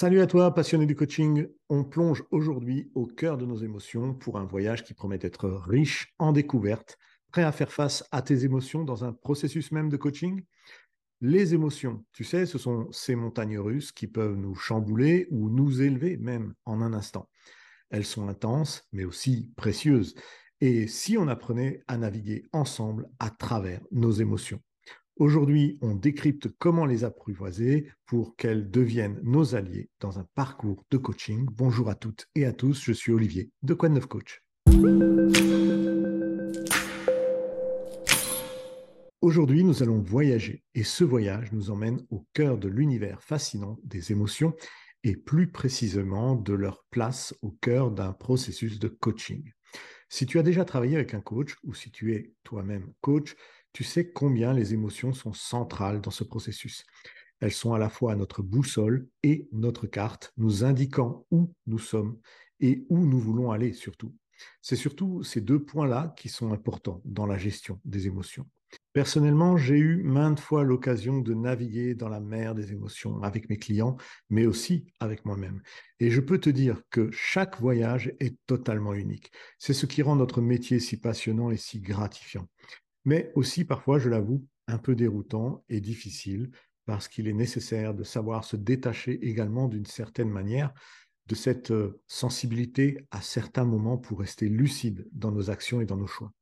Salut à toi, passionné du coaching. On plonge aujourd'hui au cœur de nos émotions pour un voyage qui promet d'être riche en découvertes, prêt à faire face à tes émotions dans un processus même de coaching? Les émotions, tu sais, ce sont ces montagnes russes qui peuvent nous chambouler ou nous élever même en un instant. Elles sont intenses, mais aussi précieuses. Et si on apprenait à naviguer ensemble à travers nos émotions? Aujourd'hui, on décrypte comment les apprivoiser pour qu'elles deviennent nos alliés dans un parcours de coaching. Bonjour à toutes et à tous, je suis Olivier de Quoi Neuf Coach. Aujourd'hui, nous allons voyager et ce voyage nous emmène au cœur de l'univers fascinant des émotions et plus précisément de leur place au cœur d'un processus de coaching. Si tu as déjà travaillé avec un coach ou si tu es toi-même coach, tu sais combien les émotions sont centrales dans ce processus. Elles sont à la fois notre boussole et notre carte, nous indiquant où nous sommes et où nous voulons aller surtout. C'est surtout ces deux points-là qui sont importants dans la gestion des émotions. Personnellement, j'ai eu maintes fois l'occasion de naviguer dans la mer des émotions avec mes clients, mais aussi avec moi-même. Et je peux te dire que chaque voyage est totalement unique. C'est ce qui rend notre métier si passionnant et si gratifiant mais aussi parfois, je l'avoue, un peu déroutant et difficile parce qu'il est nécessaire de savoir se détacher également d'une certaine manière de cette euh, sensibilité à certains moments pour rester lucide dans nos actions et dans nos choix.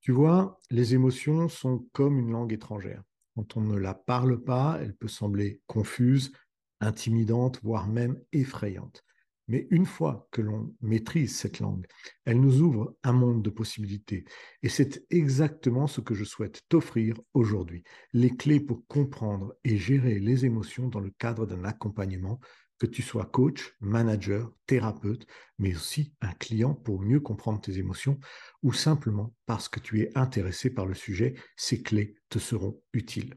Tu vois, les émotions sont comme une langue étrangère. Quand on ne la parle pas, elle peut sembler confuse, intimidante, voire même effrayante. Mais une fois que l'on maîtrise cette langue, elle nous ouvre un monde de possibilités. Et c'est exactement ce que je souhaite t'offrir aujourd'hui. Les clés pour comprendre et gérer les émotions dans le cadre d'un accompagnement, que tu sois coach, manager, thérapeute, mais aussi un client pour mieux comprendre tes émotions, ou simplement parce que tu es intéressé par le sujet, ces clés te seront utiles.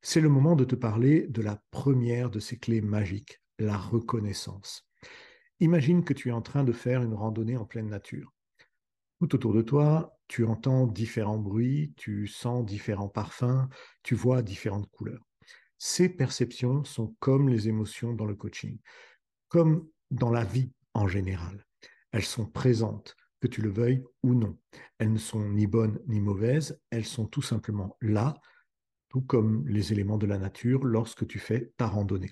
C'est le moment de te parler de la première de ces clés magiques, la reconnaissance. Imagine que tu es en train de faire une randonnée en pleine nature. Tout autour de toi, tu entends différents bruits, tu sens différents parfums, tu vois différentes couleurs. Ces perceptions sont comme les émotions dans le coaching, comme dans la vie en général. Elles sont présentes, que tu le veuilles ou non. Elles ne sont ni bonnes ni mauvaises, elles sont tout simplement là, tout comme les éléments de la nature lorsque tu fais ta randonnée.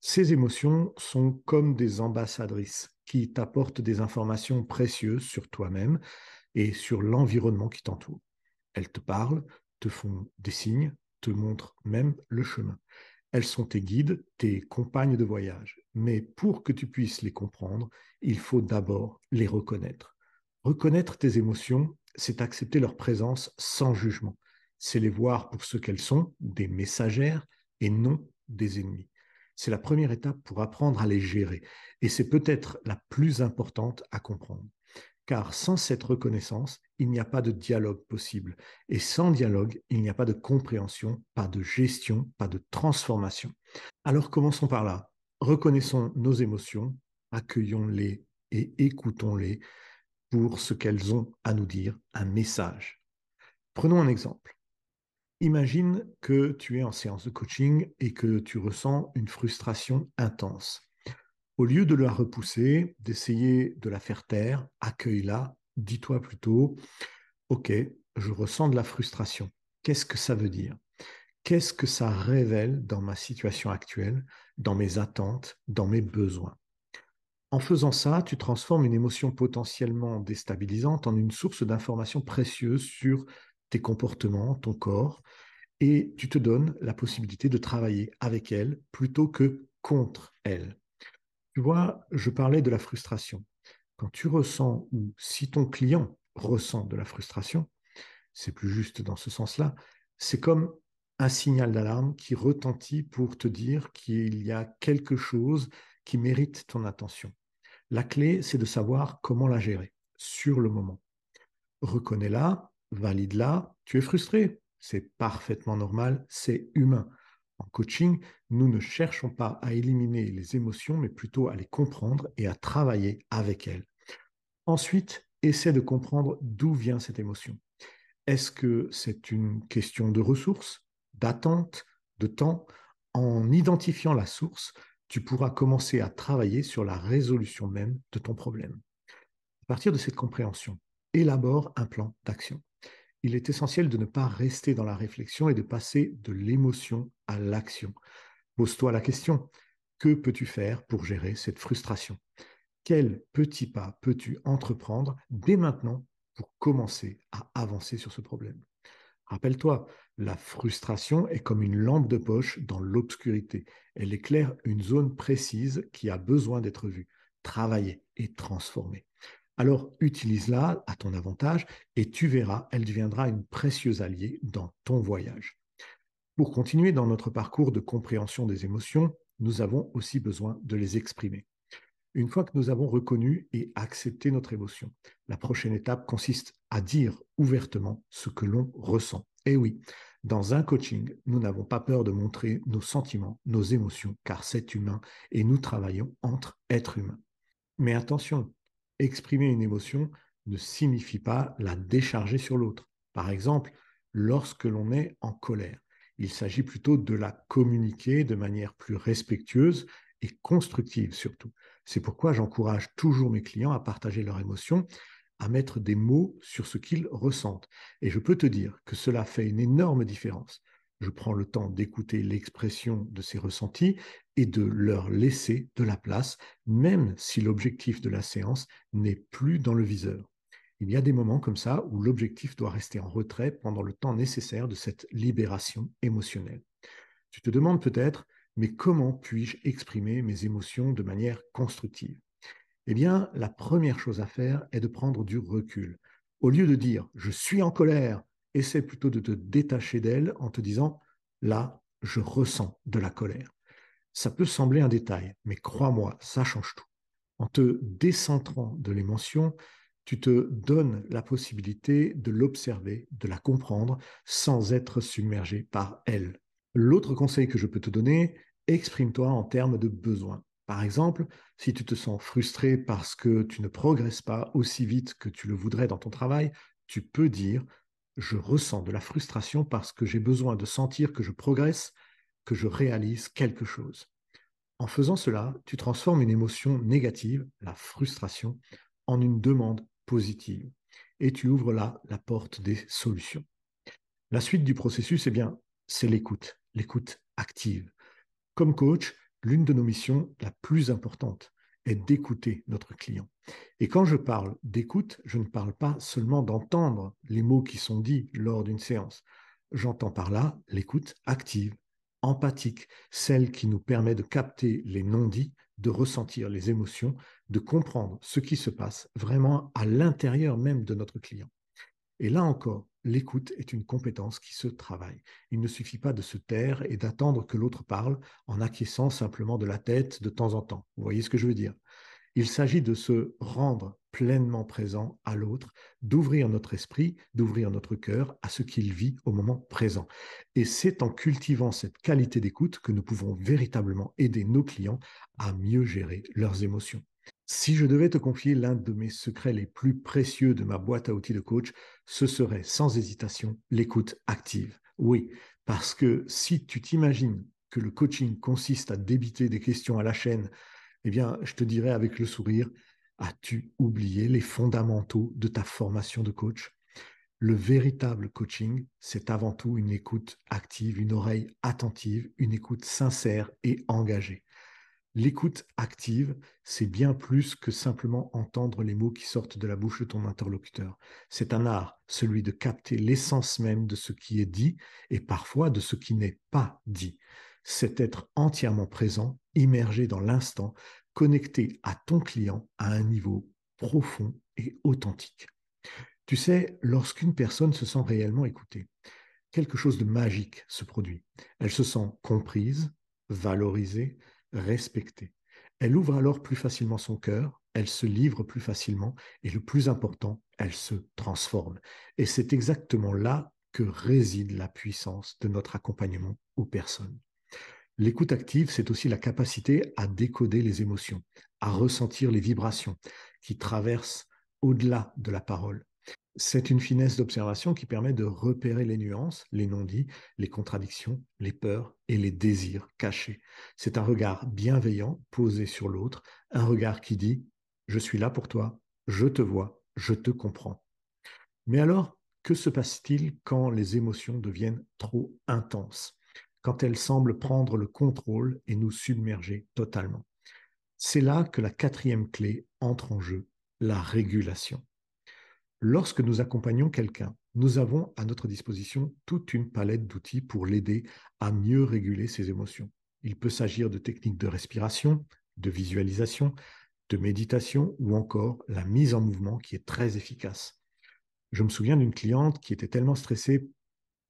Ces émotions sont comme des ambassadrices qui t'apportent des informations précieuses sur toi-même et sur l'environnement qui t'entoure. Elles te parlent, te font des signes, te montrent même le chemin. Elles sont tes guides, tes compagnes de voyage. Mais pour que tu puisses les comprendre, il faut d'abord les reconnaître. Reconnaître tes émotions, c'est accepter leur présence sans jugement. C'est les voir pour ce qu'elles sont, des messagères et non des ennemis. C'est la première étape pour apprendre à les gérer. Et c'est peut-être la plus importante à comprendre. Car sans cette reconnaissance, il n'y a pas de dialogue possible. Et sans dialogue, il n'y a pas de compréhension, pas de gestion, pas de transformation. Alors commençons par là. Reconnaissons nos émotions, accueillons-les et écoutons-les pour ce qu'elles ont à nous dire, un message. Prenons un exemple. Imagine que tu es en séance de coaching et que tu ressens une frustration intense. Au lieu de la repousser, d'essayer de la faire taire, accueille-la, dis-toi plutôt, OK, je ressens de la frustration. Qu'est-ce que ça veut dire? Qu'est-ce que ça révèle dans ma situation actuelle, dans mes attentes, dans mes besoins? En faisant ça, tu transformes une émotion potentiellement déstabilisante en une source d'informations précieuses sur tes comportements, ton corps, et tu te donnes la possibilité de travailler avec elle plutôt que contre elle. Tu vois, je parlais de la frustration. Quand tu ressens, ou si ton client ressent de la frustration, c'est plus juste dans ce sens-là, c'est comme un signal d'alarme qui retentit pour te dire qu'il y a quelque chose qui mérite ton attention. La clé, c'est de savoir comment la gérer sur le moment. Reconnais-la, valide-la, tu es frustré, c'est parfaitement normal, c'est humain. En coaching, nous ne cherchons pas à éliminer les émotions, mais plutôt à les comprendre et à travailler avec elles. Ensuite, essaie de comprendre d'où vient cette émotion. Est-ce que c'est une question de ressources, d'attente, de temps? En identifiant la source, tu pourras commencer à travailler sur la résolution même de ton problème. À partir de cette compréhension, élabore un plan d'action. Il est essentiel de ne pas rester dans la réflexion et de passer de l'émotion à l'action. Pose-toi la question, que peux-tu faire pour gérer cette frustration? Quels petits pas peux-tu entreprendre dès maintenant pour commencer à avancer sur ce problème? Rappelle-toi, la frustration est comme une lampe de poche dans l'obscurité. Elle éclaire une zone précise qui a besoin d'être vue, travaillée et transformée. Alors utilise-la à ton avantage et tu verras, elle deviendra une précieuse alliée dans ton voyage. Pour continuer dans notre parcours de compréhension des émotions, nous avons aussi besoin de les exprimer. Une fois que nous avons reconnu et accepté notre émotion, la prochaine étape consiste à dire ouvertement ce que l'on ressent. Et oui, dans un coaching, nous n'avons pas peur de montrer nos sentiments, nos émotions, car c'est humain et nous travaillons entre êtres humains. Mais attention, exprimer une émotion ne signifie pas la décharger sur l'autre. Par exemple, lorsque l'on est en colère, il s'agit plutôt de la communiquer de manière plus respectueuse et constructive surtout. C'est pourquoi j'encourage toujours mes clients à partager leurs émotions, à mettre des mots sur ce qu'ils ressentent. Et je peux te dire que cela fait une énorme différence. Je prends le temps d'écouter l'expression de ces ressentis et de leur laisser de la place, même si l'objectif de la séance n'est plus dans le viseur. Il y a des moments comme ça où l'objectif doit rester en retrait pendant le temps nécessaire de cette libération émotionnelle. Tu te demandes peut-être, mais comment puis-je exprimer mes émotions de manière constructive? Eh bien, la première chose à faire est de prendre du recul. Au lieu de dire je suis en colère, essaie plutôt de te détacher d'elle en te disant là, je ressens de la colère. Ça peut sembler un détail, mais crois-moi, ça change tout. En te décentrant de l'émotion, tu te donnes la possibilité de l'observer, de la comprendre sans être submergé par elle. L'autre conseil que je peux te donner, exprime-toi en termes de besoin. Par exemple, si tu te sens frustré parce que tu ne progresses pas aussi vite que tu le voudrais dans ton travail, tu peux dire je ressens de la frustration parce que j'ai besoin de sentir que je progresse, que je réalise quelque chose. En faisant cela, tu transformes une émotion négative, la frustration, en une demande positive et tu ouvres là la porte des solutions. La suite du processus, eh bien, c'est l'écoute, l'écoute active. Comme coach, l'une de nos missions la plus importante est d'écouter notre client. Et quand je parle d'écoute, je ne parle pas seulement d'entendre les mots qui sont dits lors d'une séance. J'entends par là l'écoute active, empathique, celle qui nous permet de capter les non-dits, de ressentir les émotions, de comprendre ce qui se passe vraiment à l'intérieur même de notre client. Et là encore, l'écoute est une compétence qui se travaille. Il ne suffit pas de se taire et d'attendre que l'autre parle en acquiesçant simplement de la tête de temps en temps. Vous voyez ce que je veux dire? Il s'agit de se rendre pleinement présent à l'autre, d'ouvrir notre esprit, d'ouvrir notre cœur à ce qu'il vit au moment présent. Et c'est en cultivant cette qualité d'écoute que nous pouvons véritablement aider nos clients à mieux gérer leurs émotions. Si je devais te confier l'un de mes secrets les plus précieux de ma boîte à outils de coach, ce serait sans hésitation l'écoute active. Oui, parce que si tu t'imagines que le coaching consiste à débiter des questions à la chaîne, eh bien, je te dirais avec le sourire, as-tu oublié les fondamentaux de ta formation de coach? Le véritable coaching, c'est avant tout une écoute active, une oreille attentive, une écoute sincère et engagée. L'écoute active, c'est bien plus que simplement entendre les mots qui sortent de la bouche de ton interlocuteur. C'est un art, celui de capter l'essence même de ce qui est dit et parfois de ce qui n'est pas dit. C'est être entièrement présent, immergé dans l'instant, connecté à ton client à un niveau profond et authentique. Tu sais, lorsqu'une personne se sent réellement écoutée, quelque chose de magique se produit. Elle se sent comprise, valorisée, respectée. Elle ouvre alors plus facilement son cœur, elle se livre plus facilement et le plus important, elle se transforme. Et c'est exactement là que réside la puissance de notre accompagnement aux personnes. L'écoute active, c'est aussi la capacité à décoder les émotions, à ressentir les vibrations qui traversent au-delà de la parole. C'est une finesse d'observation qui permet de repérer les nuances, les non-dits, les contradictions, les peurs et les désirs cachés. C'est un regard bienveillant posé sur l'autre, un regard qui dit ⁇ Je suis là pour toi, je te vois, je te comprends ⁇ Mais alors, que se passe-t-il quand les émotions deviennent trop intenses, quand elles semblent prendre le contrôle et nous submerger totalement C'est là que la quatrième clé entre en jeu, la régulation. Lorsque nous accompagnons quelqu'un, nous avons à notre disposition toute une palette d'outils pour l'aider à mieux réguler ses émotions. Il peut s'agir de techniques de respiration, de visualisation, de méditation ou encore la mise en mouvement qui est très efficace. Je me souviens d'une cliente qui était tellement stressée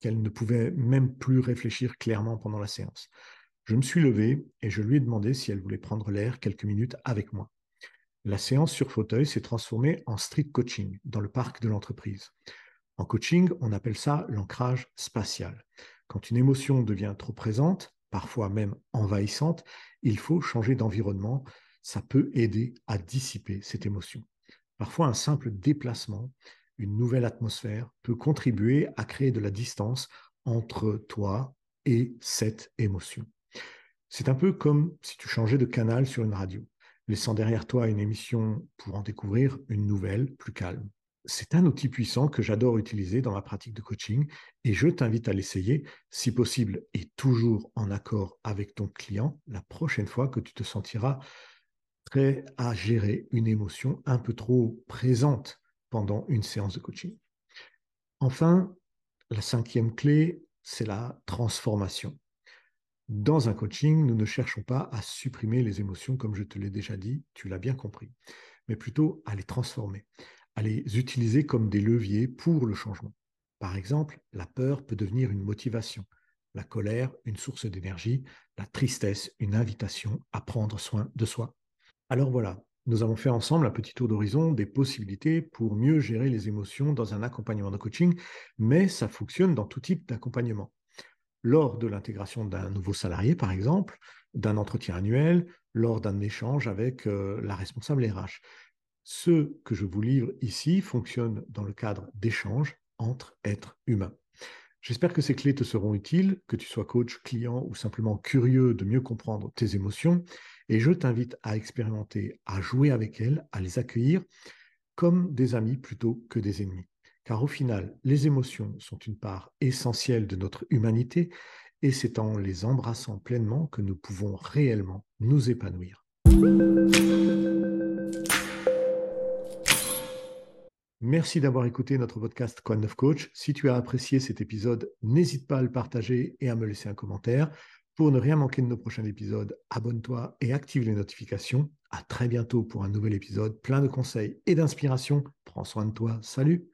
qu'elle ne pouvait même plus réfléchir clairement pendant la séance. Je me suis levé et je lui ai demandé si elle voulait prendre l'air quelques minutes avec moi. La séance sur fauteuil s'est transformée en street coaching dans le parc de l'entreprise. En coaching, on appelle ça l'ancrage spatial. Quand une émotion devient trop présente, parfois même envahissante, il faut changer d'environnement. Ça peut aider à dissiper cette émotion. Parfois, un simple déplacement, une nouvelle atmosphère peut contribuer à créer de la distance entre toi et cette émotion. C'est un peu comme si tu changeais de canal sur une radio laissant derrière toi une émission pour en découvrir une nouvelle, plus calme. C'est un outil puissant que j'adore utiliser dans ma pratique de coaching et je t'invite à l'essayer, si possible et toujours en accord avec ton client, la prochaine fois que tu te sentiras prêt à gérer une émotion un peu trop présente pendant une séance de coaching. Enfin, la cinquième clé, c'est la transformation. Dans un coaching, nous ne cherchons pas à supprimer les émotions, comme je te l'ai déjà dit, tu l'as bien compris, mais plutôt à les transformer, à les utiliser comme des leviers pour le changement. Par exemple, la peur peut devenir une motivation, la colère une source d'énergie, la tristesse une invitation à prendre soin de soi. Alors voilà, nous avons fait ensemble un petit tour d'horizon des possibilités pour mieux gérer les émotions dans un accompagnement de coaching, mais ça fonctionne dans tout type d'accompagnement lors de l'intégration d'un nouveau salarié, par exemple, d'un entretien annuel, lors d'un échange avec euh, la responsable RH. Ce que je vous livre ici fonctionne dans le cadre d'échanges entre êtres humains. J'espère que ces clés te seront utiles, que tu sois coach, client ou simplement curieux de mieux comprendre tes émotions. Et je t'invite à expérimenter, à jouer avec elles, à les accueillir comme des amis plutôt que des ennemis car au final, les émotions sont une part essentielle de notre humanité et c'est en les embrassant pleinement que nous pouvons réellement nous épanouir. Merci d'avoir écouté notre podcast Quoi Neuf Coach. Si tu as apprécié cet épisode, n'hésite pas à le partager et à me laisser un commentaire. Pour ne rien manquer de nos prochains épisodes, abonne-toi et active les notifications. À très bientôt pour un nouvel épisode plein de conseils et d'inspiration. Prends soin de toi. Salut.